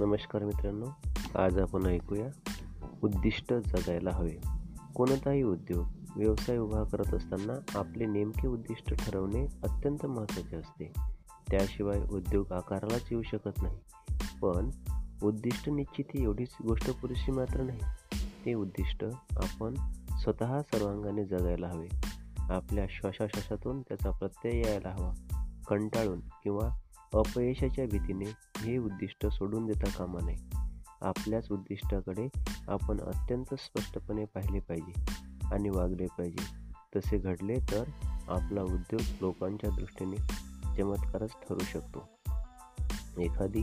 नमस्कार मित्रांनो आज आपण ऐकूया उद्दिष्ट जगायला हवे. कोणताही उद्योग व्यवसाय उभा करत असताना आपले नेमके उद्दिष्ट ठरवणे अत्यंत महत्त्वाचे असते. त्याशिवाय उद्योग आकारालाच येऊ शकत नाही. पण उद्दिष्ट निश्चित ही एवढीच गोष्ट पुरेशी मात्र नाही. ते उद्दिष्ट आपण स्वतः सर्वांगाने जगायला हवे. आपल्या श्वासाश्वासातून त्याचा प्रत्यय यायला हवा. कंटाळून किंवा अपयशाच्या भीतीने हे उद्दिष्ट सोडून देता कामा नये. आपल्याच उद्दिष्टाकडे आपण अत्यंत स्पष्टपणे पाहिले पाहिजे आणि वागले पाहिजे. तसे घडले तर आपला उद्योग लोकांच्या दृष्टीने चमत्कारच ठरू शकतो. एखादी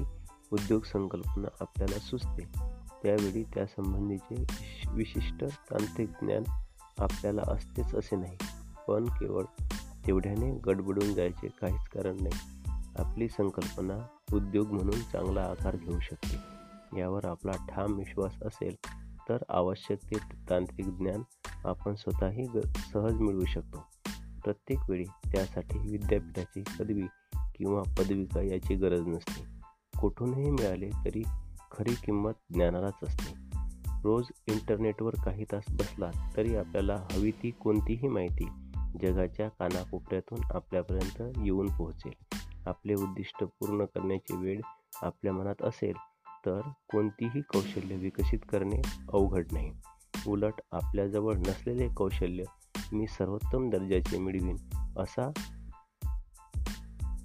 उद्योग संकल्पना आपल्याला सुचते. त्यावेळी त्यासंबंधीचे विशिष्ट तांत्रिक ज्ञान आपल्याला असतेच असे नाही. पण केवळ तेवढ्याने गडबडून जायचे काहीच कारण नाही. आपली संकल्पना उद्योग म्हणून चांगला आकार घेऊ शकते. यावर आपला ठाम विश्वास असेल तर आवश्यक ते तांत्रिक ज्ञान आपण स्वतःही ग सहज मिळवू शकतो. प्रत्येक वेळी त्यासाठी विद्यापीठाची पदवी किंवा पदविका याची गरज नसते. कुठूनही मिळाले तरी खरी किंमत ज्ञानालाच असते. रोज इंटरनेटवर काही तास बसला तरी आपल्याला हवी ती कोणतीही माहिती जगाच्या कानाकोपऱ्यातून आपल्यापर्यंत येऊन पोहोचेल. आपले उद्दिष्ट पूर्ण करण्याची वेळ आपल्या मनात असेल तर कोणतीही कौशल्य विकसित करणे अवघड नाही. उलट आपल्याजवळ नसलेले कौशल्य मी सर्वोत्तम दर्जाचे मिळवीन असा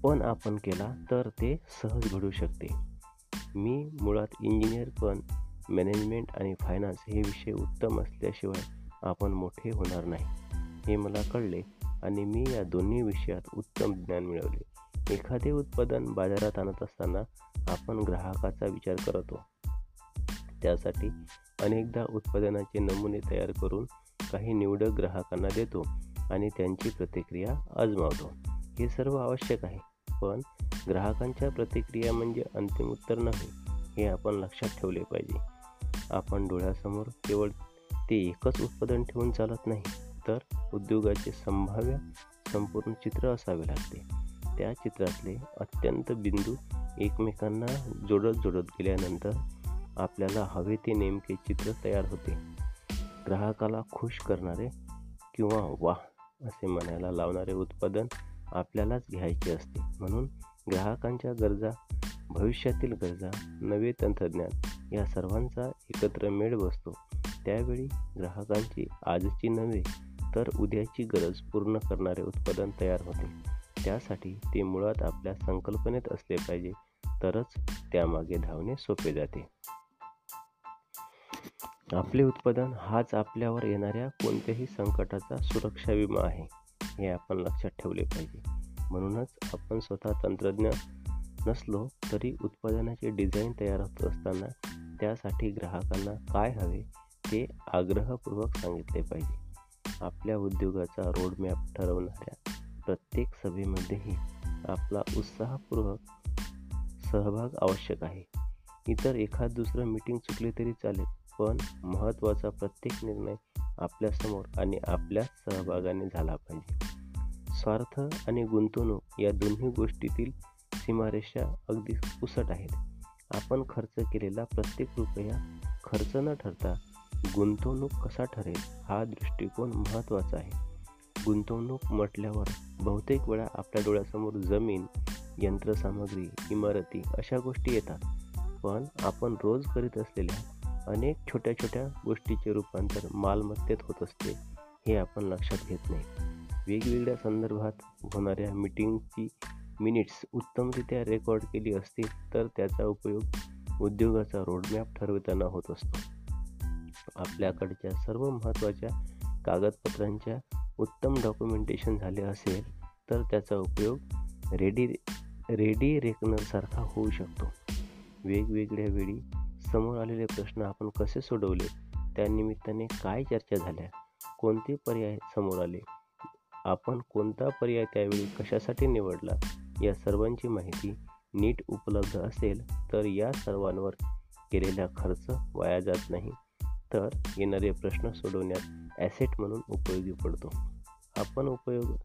पण आपण केला तर ते सहज घडू शकते. मी मुळात इंजिनियर पण मॅनेजमेंट आणि फायनान्स हे विषय उत्तम असल्याशिवाय आपण मोठे होणार नाही हे मला कळले आणि मी या दोन्ही विषयात उत्तम ज्ञान मिळवले. एखादे उत्पादन बाजारात आणत असताना आपण ग्राहकाचा विचार करतो. त्यासाठी अनेकदा उत्पादनाचे नमुने तयार करून काही निवडक ग्राहकांना देतो आणि त्यांची प्रतिक्रिया आजमावतो. हे सर्व आवश्यक आहे पण ग्राहकांच्या प्रतिक्रिया म्हणजे अंतिम उत्तर नाही हे आपण लक्षात ठेवले पाहिजे. आपण डोळ्यासमोर केवळ ते एकच उत्पादन ठेवून चालत नाही तर उद्योगाचे संभाव्य संपूर्ण चित्र असावे लागते. त्या चित्रातले अत्यंत बिंदू एकमेकांना जोडत जोडत गेल्यानंतर आपल्याला हवे ते नेमके चित्र तयार होते. ग्राहकाला खुश करणारे किंवा वाह असे म्हणायला लावणारे उत्पादन आपल्यालाच घ्यायचे असते. म्हणून ग्राहकांच्या गरजा भविष्यातील गरजा नवे तंत्रज्ञान या सर्वांचा एकत्र मेळ बसतो. त्यावेळी ग्राहकांची आजची नव्हे तर उद्याची गरज पूर्ण करणारे उत्पादन तयार होते. त्यासाठी ते मुळात आपल्या संकल्पनेत असले पाहिजे तरच त्यामागे धावणे सोपे जाते. आपले उत्पादन हाच आपल्यावर येणाऱ्या कोणत्याही संकटाचा सुरक्षा विमा आहे हे आपण लक्षात ठेवले पाहिजे. म्हणूनच आपण स्वतः तंत्रज्ञ नसलो तरी उत्पादनाचे डिझाईन तयार होत असताना त्यासाठी ग्राहकांना काय हवे ते आग्रहपूर्वक सांगितले पाहिजे. आपल्या उद्योगाचा रोडमॅप ठरवणाऱ्या प्रत्येक सभेमध्येही आपला उत्साहपूर्वक सहभाग आवश्यक आहे. इतर एखाद दुसरं मीटिंग चुकले तरी चालेल पण महत्त्वाचा प्रत्येक निर्णय आपल्यासमोर आणि आपल्या सहभागाने झाला पाहिजे. स्वार्थ आणि गुंतवणूक या दोन्ही गोष्टीतील सीमारेषा अगदी उसट आहेत. आपण खर्च केलेला प्रत्येक रुपया खर्च न ठरता गुंतवणूक कसा ठरेल हा दृष्टिकोन महत्त्वाचा आहे. गुंतवणूक म्हटल्यावर बहुतेक वेळा आपल्या डोळ्यासमोर जमीन यंत्रसामग्री इमारती अशा गोष्टी येतात. पण आपण रोज करीत असलेल्या अनेक छोट्या छोट्या गोष्टीचे रूपांतर मालमत्तेत होत असते हे आपण लक्षात घेत नाही. वेगवेगळ्या संदर्भात होणाऱ्या मीटिंगची मिनिट्स उत्तमरित्या रेकॉर्ड केली असतील तर त्याचा उपयोग उद्योगाचा रोडमॅप ठरविताना होत असतो. आपल्याकडच्या सर्व महत्त्वाच्या कागदपत्रांच्या उत्तम डॉक्युमेंटेशन झाले असेल तर त्याचा उपयोग रेडी रेडी रेकनरसारखा होऊ शकतो. वेगवेगळ्या वेळी समोर आलेले प्रश्न आपण कसे सोडवले त्यानिमित्ताने काय चर्चा झाल्या कोणते पर्याय समोर आले आपण कोणता पर्याय त्यावेळी कशासाठी निवडला या सर्वांची माहिती नीट उपलब्ध असेल तर या सर्वांवर केलेला खर्च वाया जात नाही. तर येणारे प्रश्न सोडवण्यात ॲसेट म्हणून उपयोगी पडतो. आपण उपयोग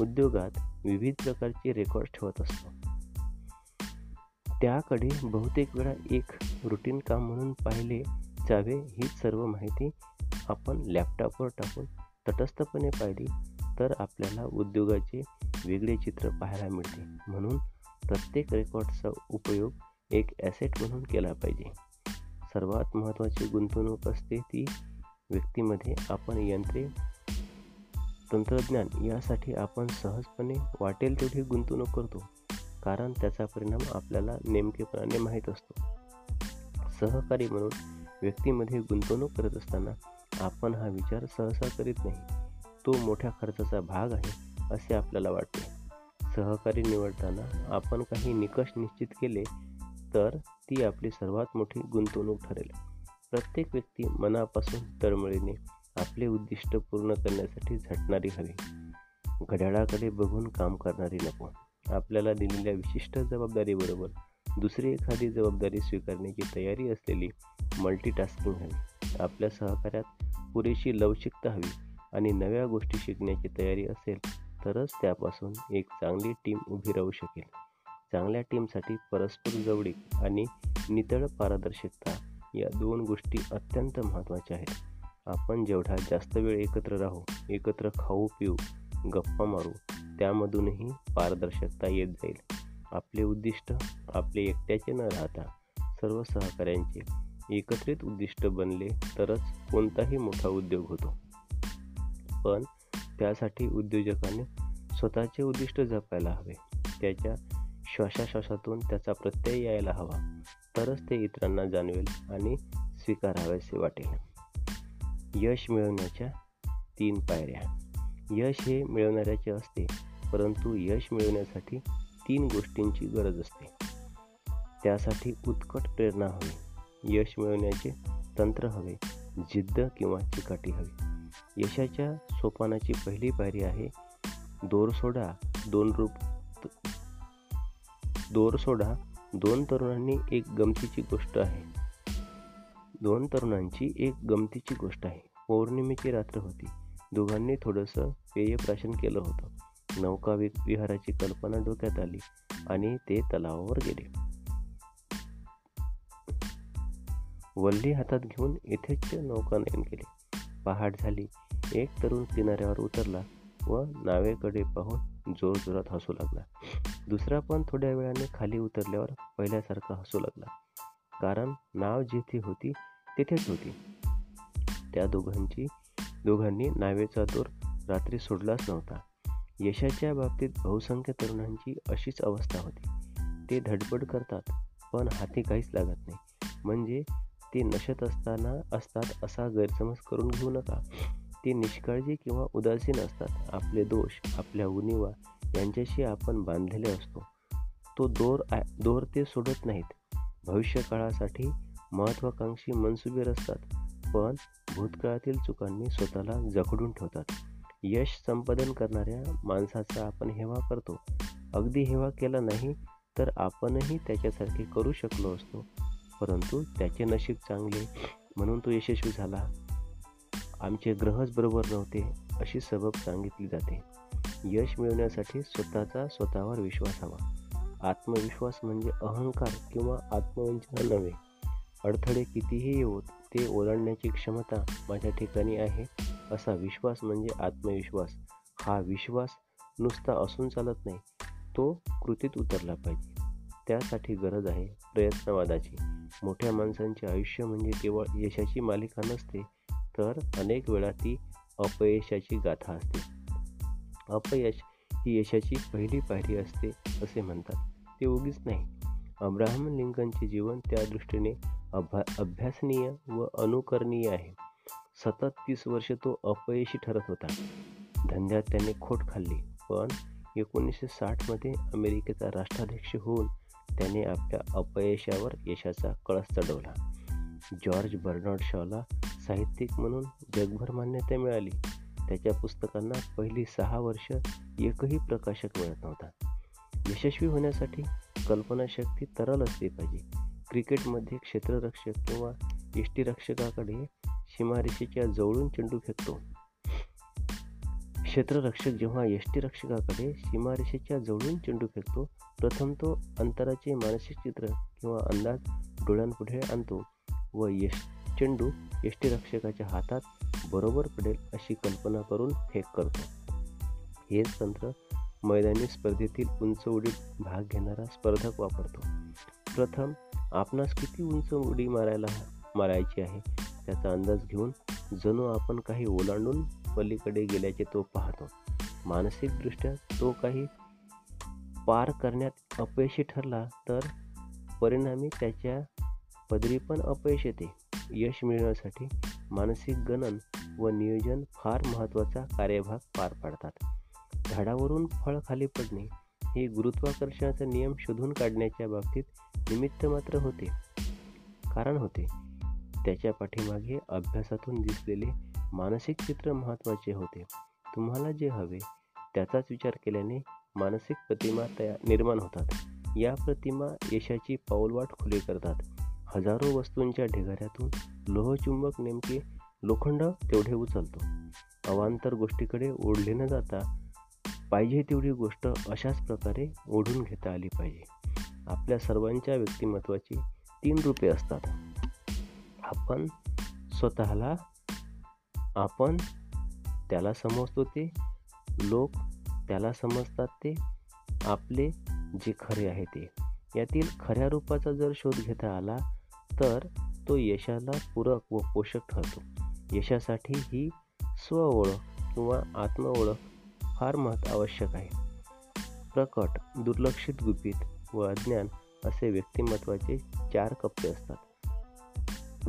उद्योगात विविध प्रकारचे रेकॉर्ड ठेवत असतो. त्याकडे बहुतेक वेळा एक रुटीन काम म्हणून पाहिले जावे ही सर्व माहिती आपण लॅपटॉपवर टाकून तटस्थपणे पाहिली तर आपल्याला उद्योगाचे वेगळे चित्र पाहायला मिळते. म्हणून प्रत्येक रेकॉर्डचा उपयोग एक ॲसेट म्हणून केला पाहिजे. सर्वात महत्त्वाची गुंतवणूक असते ती व्यक्तीमध्ये आपण यंत्रे तंत्रज्ञान यासाठी आपण सहजपणे वाटेल तेवढी गुंतवणूक करतो कारण त्याचा परिणाम आपल्याला नेमकेपणाने माहीत असतो. सहकारी म्हणून व्यक्तीमध्ये गुंतवणूक करत असताना आपण हा विचार सहसा करीत नाही. तो मोठ्या खर्चाचा भाग आहे असे आपल्याला वाटते. सहकारी निवडताना आपण काही निकष निश्चित केले तर ती आपली सर्वात मोठी गुंतवणूक ठरेल. प्रत्येक व्यक्ती मनापासून तळमळीने आपले उद्दिष्ट पूर्ण करण्यासाठी झटणारी हवी. घड्याळाकडे बघून काम करणारी नको. आपल्याला दिलेल्या विशिष्ट जबाबदारीबरोबर दुसरी एखादी जबाबदारी स्वीकारण्याची तयारी असलेली मल्टीटास्किंग हवी. आपल्या सहकार्यात पुरेशी लवचिकता हवी आणि नव्या गोष्टी शिकण्याची तयारी असेल तरच त्यापासून एक चांगली टीम उभी राहू शकेल. चांगल्या टीमसाठी परस्पर जवळीक आणि नितळ पारदर्शकता या दोन गोष्टी अत्यंत महत्त्वाच्या आहेत. आपण जेवढा जास्त वेळ एकत्र राहू एकत्र खाऊ पिऊ गप्पा मारू त्यामधूनही पारदर्शकता येत जाईल. आपले उद्दिष्ट आपले एकट्याचे न राहता सर्व सहकाऱ्यांचे एकत्रित उद्दिष्ट बनले तरच कोणताही मोठा उद्योग होतो. पण त्यासाठी उद्योजकाने स्वतःचे उद्दिष्ट जपायला हवे. त्याच्या श्वासाश्वासातून त्याचा प्रत्यय यायला हवा. तरच ते इतरांना जाणवेल आणि स्वीकारावेसे वाटेल. यश मिळवण्याच्या तीन पायऱ्या. यश हे मिळवणाऱ्याचे असते परंतु यश मिळवण्यासाठी तीन गोष्टींची गरज असते. त्यासाठी उत्कट प्रेरणा हवी. यश मिळवण्याचे तंत्र हवे जिद्द किंवा चिकाटी हवी. यशाच्या सोपानाची पहिली पायरी आहे दोर सोडा दोन रूप दोर सोडा दोन तरुणांनी एक गमतीची गोष्ट आहे. दोन तरुणांची एक गमतीची गोष्ट आहे. पौर्णिमेची रात्र होती. दोघांनी थोडंसं पेयप्राशन केलं होतं. नौका विहाराची कल्पना डोक्यात आली आणि ते तलावावर गेले. वल्ली हातात घेऊन इथेच नौकानयन केले. पहाट झाली. एक तरुण किनाऱ्यावर उतरला व नावेकडे पाहून जोरजोरात हसू लागला. दुसरा पण थोड्या वेळाने खाली उतरल्यावर पहिल्यासारखा हसू लागला. कारण नाव जिथे होती तिथेच होती. त्या दोघांची दोघांनी नावेचा दोर रात्री सोडलाच नव्हता. यशाच्या बाबतीत बहुसंख्य तरुणांची अशीच अवस्था होती. ते धडपड करतात पण हाती काहीच लागत नाही. म्हणजे ते नशत असताना असतात असा गैरसमज करून घेऊ नका. ते निष्काळजी किंवा उदासीन असतात. आपले दोष आपल्या उणीवा यांच्याशी आपण बांधलेले असतो. तो दोर दोर ते सोडत नाहीत. भविष्यकाळासाठी महत्वाकांक्षी मनसुबे असतात पण भूतकाळातील चुकांनी स्वतःला जखडून ठेवतात. यश संपादन करणाऱ्या माणसाचा आपण हेवा करतो. अगदी हेवा केला नाही तर आपणही त्याच्यासारखे करू शकलो असतो. परंतु त्याचे नशीब चांगले म्हणून तो यशस्वी झाला. आमचे ग्रहच बरोबर नव्हते अशी सबब सांगितली जाते. यश मिळवण्यासाठी स्वतःचा स्वतःवर विश्वास हवा. आत्मविश्वास म्हणजे अहंकार किंवा आत्मवंचना नव्हे. अडथळे कितीही येऊत ते ओलांडण्याची क्षमता माझ्या ठिकाणी आहे असा विश्वास म्हणजे आत्मविश्वास. हा विश्वास नुसता असून चालत नाही तो कृतीत उतरला पाहिजे. त्यासाठी गरज आहे प्रयत्नवादाची. मोठ्या माणसांचे आयुष्य म्हणजे केवळ यशाची मालिका नसते तर अनेक वेळा ती अपयशाची गाथा असते. अपयश ही यशाची पहिली पायरी असते असे म्हणतात. ते उगीच नाही. अब्राहम लिंकनचे जीवन त्या दृष्टीने अभ्या अभ्यासनीय व अनुकरणीय आहे. सतत तीस वर्ष तो अपयशी ठरत होता. धंद्यात त्याने खोट खाल्ली पण एकोणीसशे साठमध्ये अमेरिकेचा राष्ट्राध्यक्ष होऊन त्याने आपल्या अपयशावर यशाचा कळस चढवला. जॉर्ज बर्नॉर्ड शॉला साहित्यिक म्हणून जगभर मान्यता मिळाली. त्याच्या पुस्तकांना पहिली सहा वर्ष एकही प्रकाशक मिळत नव्हता. यशस्वी होण्यासाठी कल्पनाशक्ती तरल असली पाहिजे. क्रिकेटमध्ये क्षेत्ररक्षक किंवा यष्टीरक्षकाकडे सीमारेषेच्या जवळून चेंडू फेकतो. क्षेत्ररक्षक जेव्हा यष्टीरक्षकाकडे सीमारेषेच्या जवळून चेंडू फेकतो प्रथम तो अंतराचे मानसिक चित्र किंवा अंदाज डोळ्यांपुढे आणतो व यश चेंडू यष्टीरक्षकाच्या हातात बरोबर पडेल अशी कल्पना करून फेक करतो. हेच तंत्र मैदानी स्पर्धेतील उंच उडीत भाग घेणारा स्पर्धक वापरतो. प्रथम आपणास किती उंच उडी मारायला मारायची आहे? त्याचा अंदाज घेऊन जणू आपण काही ओलांडून पलीकडे गेल्याचे तो पाहतो. मानसिकदृष्ट्या तो काही पार करण्यात अपयशी ठरला तर परिणामी त्याच्या पदरी पण अपयश येते. यश मिळवण्यासाठी मानसिक गणन व नियोजन फार महत्त्वाचा कार्यभाग पार पाडतात. झाडावरून फळ खाली पडणे हे गुरुत्वाकर्षणाचा नियम शोधून काढण्याच्या बाबतीत निमित्त मात्र होते. कारण होते. त्याच्या पाठीमागे अभ्यासातून दिसलेले मानसिक चित्र महत्त्वाचे होते. तुम्हाला जे हवे त्याचाच विचार केल्याने मानसिक प्रतिमा तयार निर्माण होतात. या प्रतिमा यशाची पाऊलवाट खुली करतात. हजारो वस्तूंच्या ढिगाऱ्यातून लोहचुंबक नेमके लोखंड तेवढे उचलतो. अवांतर गोष्टीकडे ओढले न जाता पाहिजे तेवढी गोष्ट अशाच प्रकारे ओढून घेता आली पाहिजे. आपल्या सर्वांच्या व्यक्तिमत्वाची तीन रूपे असतात. आपण स्वतःला आपण त्याला समजतो ते लोक त्याला समजतात ते आपले जे खरे आहे ते. यातील खऱ्या रूपाचा जर शोध घेता आला तर तो यशाला पूरक व पोषक ठरतो. यशासाठी ही स्वओळख किंवा आत्मओळख फार महत् आवश्यक आहे. प्रकट दुर्लक्षित गुपित व अज्ञान असे व्यक्तिमत्वाचे चार कप्पे असतात.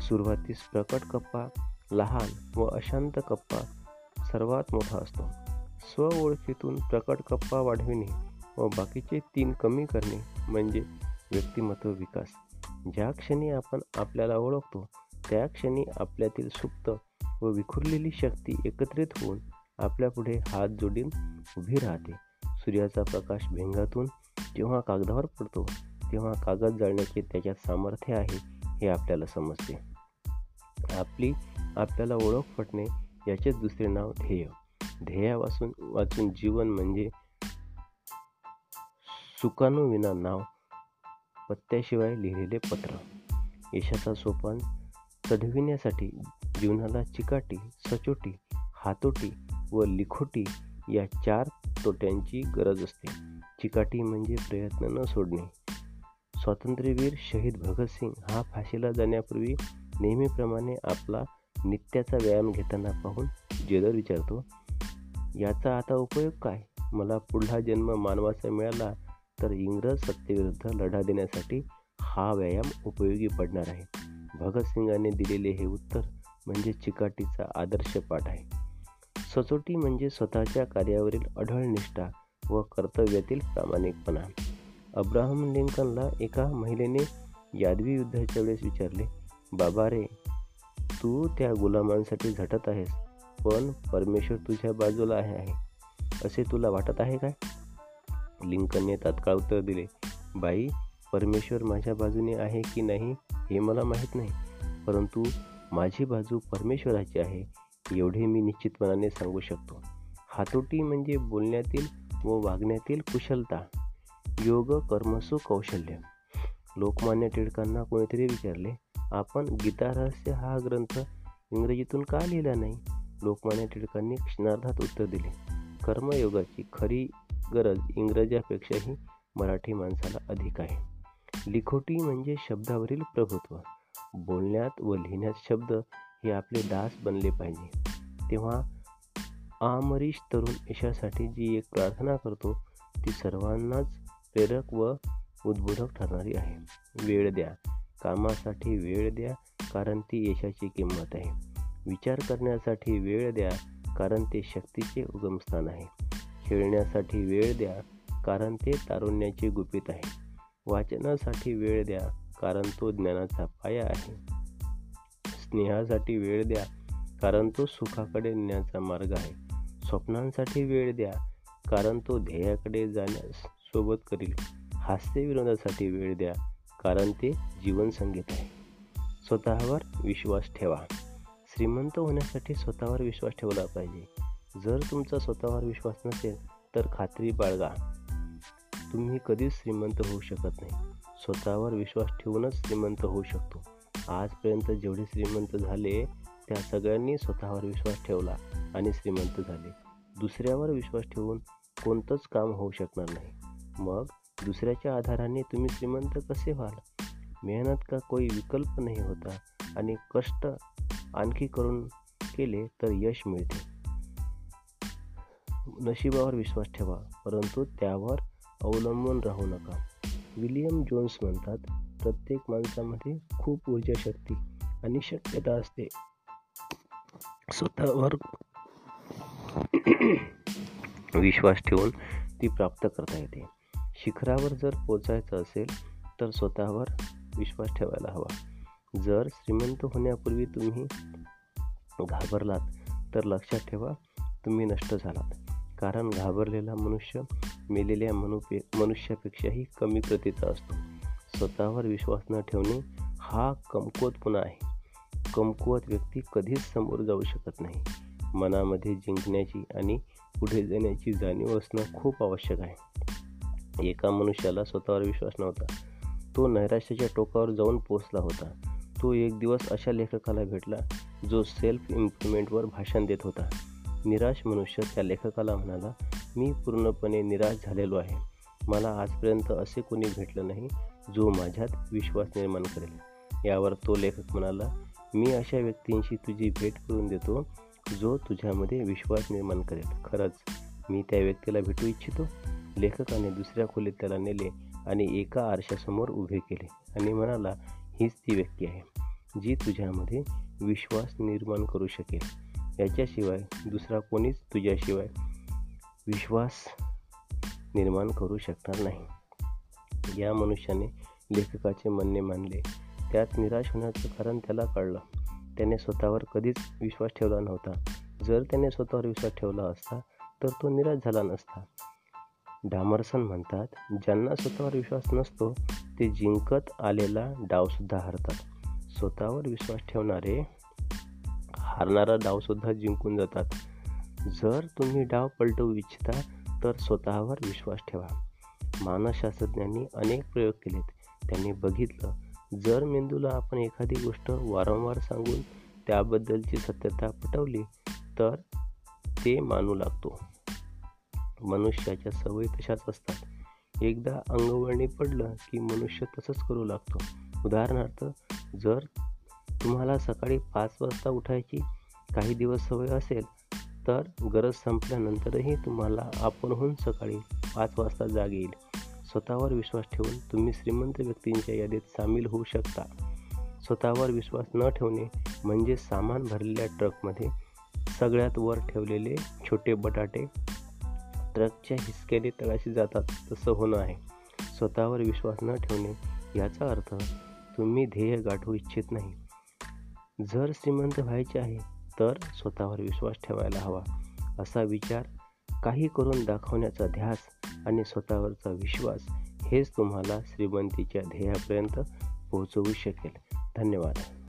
सुरुवातीस प्रकट कप्पा लहान व अशांत कप्पा सर्वात मोठा असतो. स्व ओळखीतून प्रकट कप्पा वाढविणे व बाकीचे तीन कमी करणे म्हणजे व्यक्तिमत्व विकास. ज्या क्षणी आपण आपल्याला ओळखतो त्या क्षणी आपल्यातील सुप्त व विखुरलेली शक्ती एकत्रित होऊन आपल्यापुढे हात जोडून उभी राहते. सूर्याचा प्रकाश भेंगातून जेव्हा कागदावर पडतो तेव्हा कागद जाळण्याचे त्याच्यात सामर्थ्य आहे हे आपल्याला समजते. आपली आपल्याला ओळख पटणे याचेच दुसरे नाव ध्येय. ध्येया वाचून वाचून जीवन म्हणजे विना नाव पत्त्याशिवाय लिहिलेले पत्र. यशाचा सोपान चढविण्यासाठी जीवनाला चिकाटी सचोटी हातोटी व लिखोटी या चार तोट्यांची गरज असते. चिकाटी म्हणजे प्रयत्न न सोडणे. स्वातंत्र्यवीर शहीद भगतसिंग हा फाशीला जाण्यापूर्वी नेहमीप्रमाणे आपला नित्याचा व्यायाम घेताना पाहून जेदर विचारतो याचा आता उपयोग काय? मला पुढला जन्म मानवाचा मिळाला तर इंग्रज सत्तेविरुद्ध लढा देण्यासाठी हा व्यायाम उपयोगी पडणार आहे. भगतसिंगाने दिलेले हे उत्तर म्हणजे चिकाटीचा आदर्श पाठ आहे. सचोटी म्हणजे स्वतःच्या कार्यावरील अढळ निष्ठा व कर्तव्यातील प्रामाणिकपणा. अब्राहम लिंकनला एका महिलेने यादवी युद्धाच्या वेळेस विचारले बाबा रे तू त्या गुलामांसाठी झटत आहेस पण परमेश्वर तुझ्या बाजूला आहे आहे. असे तुला वाटत आहे काय? लिंकनने तात्काळ उत्तर दिले बाई परमेश्वर माझ्या बाजूने आहे की नाही हे मला माहीत नाही परंतु माझी बाजू परमेश्वराची आहे एवढे मी निश्चितपणाने सांगू शकतो. हातोटी म्हणजे बोलण्यातील व वागण्यातील कुशलता योग कर्मसु कौशल्य लोकमान्य टिळकांना कोणीतरी विचारले आपण गीतारहस्य हा ग्रंथ इंग्रजीतून का लिहिला नाही? लोकमान्य टिळकांनी क्षणार्धात उत्तर दिले कर्मयोगाची खरी गरज इंग्रजापेक्षाही मराठी माणसाला अधिक आहे. लिखोटी म्हणजे शब्दावरील प्रभुत्व. बोलण्यात व लिहिण्यात शब्द हे आपले दास बनले पाहिजे. तेव्हा आमरीश तरुण यशासाठी जी एक प्रार्थना करतो ती सर्वांनाच प्रेरक व उद्बोधक ठरणारी आहे. वेळ द्या. कामासाठी वेळ द्या कारण ती यशाची किंमत आहे. विचार करण्यासाठी वेळ द्या कारण ते शक्तीचे उगमस्थान आहे. खेळण्यासाठी वेळ द्या कारण ते तारुण्याचे गुपित आहे. वाचनासाठी वेळ द्या कारण तो ज्ञानाचा पाया आहे. स्नेहासाठी वेळ द्या कारण तो सुखाकडे नेण्याचा मार्ग आहे. स्वप्नांसाठी वेळ द्या कारण तो ध्येयाकडे जाण्यास सोबत करील. हास्य विनोदासाठी वेळ द्या कारण ते जीवन संगीत आहे. स्वतःवर विश्वास ठेवा. श्रीमंत होण्यासाठी स्वतःवर विश्वास ठेवला पाहिजे. जर तुमचा स्वतःवर विश्वास नसेल तर खात्री बाळगा. तुम्ही कधीच श्रीमंत होऊ शकत नाही. स्वतःवर विश्वास ठेवूनच श्रीमंत होऊ शकतो. आजपर्यंत जेवढे श्रीमंत झाले त्या सगळ्यांनी स्वतःवर विश्वास ठेवला आणि श्रीमंत झाले. दुसऱ्यावर विश्वास ठेवून कोणतंच काम होऊ शकणार नाही. मग दुसऱ्याच्या आधाराने तुम्ही श्रीमंत कसे व्हाल? मेहनत का कोई विकल्प नाही होता आणि कष्ट आणखी करून केले तर यश मिळते. नशिबावर विश्वास ठेवा परंतु त्यावर अवलंबून राहू नका. विलियम जोन्स म्हणतात प्रत्येक माणसामध्ये खूप ऊर्जा शक्ती आणि शक्यता असते. स्वतःवर विश्वास ठेवून ती प्राप्त करता येते. शिखरावर जर पोचायचं असेल तर स्वतःवर विश्वास ठेवायला हवा. जर श्रीमंत होण्यापूर्वी तुम्ही घाबरलात तर लक्षात ठेवा तुम्ही नष्ट झालात. कारण घाबरलेला मनुष्य मेलेल्या मनुपे मनुष्यापेक्षाही कमी प्रतीचा असतो. स्वतःवर विश्वास न ठेवणे हा कमकुवतपणा आहे. कमकुवत व्यक्ती कधीच समोर जाऊ शकत नाही. मनामध्ये जिंकण्याची आणि पुढे जाण्याची जाणीव असणं खूप आवश्यक आहे. एका मनुष्याला स्वतःवर विश्वास नव्हता. तो नैराश्याच्या टोकावर जाऊन पोचला होता. तो एक दिवस अशा लेखकाला भेटला जो सेल्फ इम्प्रुव्हमेंटवर भाषण देत होता. निराश मनुष्य त्या लेखकाला म्हणाला मी पूर्णपणे निराश झालेलो आहे. मला आजपर्यंत असे कोणी भेटलं नाही जो माझ्यात विश्वास निर्माण करेल. यावर तो लेखक म्हणाला मी अशा व्यक्तींशी तुझी भेट करून देतो जो तुझ्यामध्ये विश्वास निर्माण करेल. खरंच मी त्या व्यक्तीला भेटू इच्छितो. लेखकाने दुसऱ्या खोलीत त्याला नेले आणि एका आरशासमोर उभे केले आणि म्हणाला हीच ती व्यक्ती आहे जी तुझ्यामध्ये विश्वास निर्माण करू शकेल. याच्याशिवाय दुसरा कोणीच तुझ्याशिवाय विश्वास निर्माण करू शकणार नाही. या मनुष्याने लेखकाचे म्हणणे मानले त्यात निराश होण्याचं कारण त्याला कळलं. त्याने स्वतःवर कधीच विश्वास ठेवला नव्हता. जर त्याने स्वतःवर विश्वास ठेवला असता तर तो निराश झाला नसता. डामरसन म्हणतात ज्यांना स्वतःवर विश्वास नसतो ते जिंकत आलेला डावसुद्धा हरतात. स्वतःवर विश्वास ठेवणारे हारणारा डावसुद्धा जिंकून जातात. जर तुम्ही डाव पलटवू इच्छिता तर स्वतःवर विश्वास ठेवा. मानसशास्त्रज्ञांनी अनेक प्रयोग केलेत. त्यांनी बघितलं जर मेंदूला आपण एखादी गोष्ट वारंवार सांगून त्याबद्दलची सत्यता पटवली तर ते मानू लागतो. मनुष्याच्या सवयी तशाच असतात. एकदा अंगवळणी पडलं की मनुष्य तसंच करू लागतो. उदाहरणार्थ जर तुम्हाला सकाळी पाच वाजता उठायची काही दिवस सवय असेल तर गरज संपल्यानंतरही तुम्हाला आपणहून सकाळी पाच वाजता जाग येईल. स्वतःवर विश्वास ठेवून तुम्ही श्रीमंत व्यक्तींच्या यादीत सामील होऊ शकता. स्वतःवर विश्वास न ठेवणे म्हणजे सामान भरलेल्या ट्रकमध्ये सगळ्यात वर ठेवलेले छोटे बटाटे ट्रकच्या हिसक्याने तळाशी जातात तसं होणं आहे. स्वतःवर विश्वास न ठेवणे याचा अर्थ तुम्ही ध्येय गाठू इच्छित नाही. जर श्रीमंत व्हायचे आहे तर स्वतःवर विश्वास ठेवायला हवा असा विचार काही करून दाखवण्याचा ध्यास आणि स्वतःवरचा विश्वास हेच तुम्हाला श्रीमंतीच्या ध्येयापर्यंत पोहोचवू शकेल. धन्यवाद.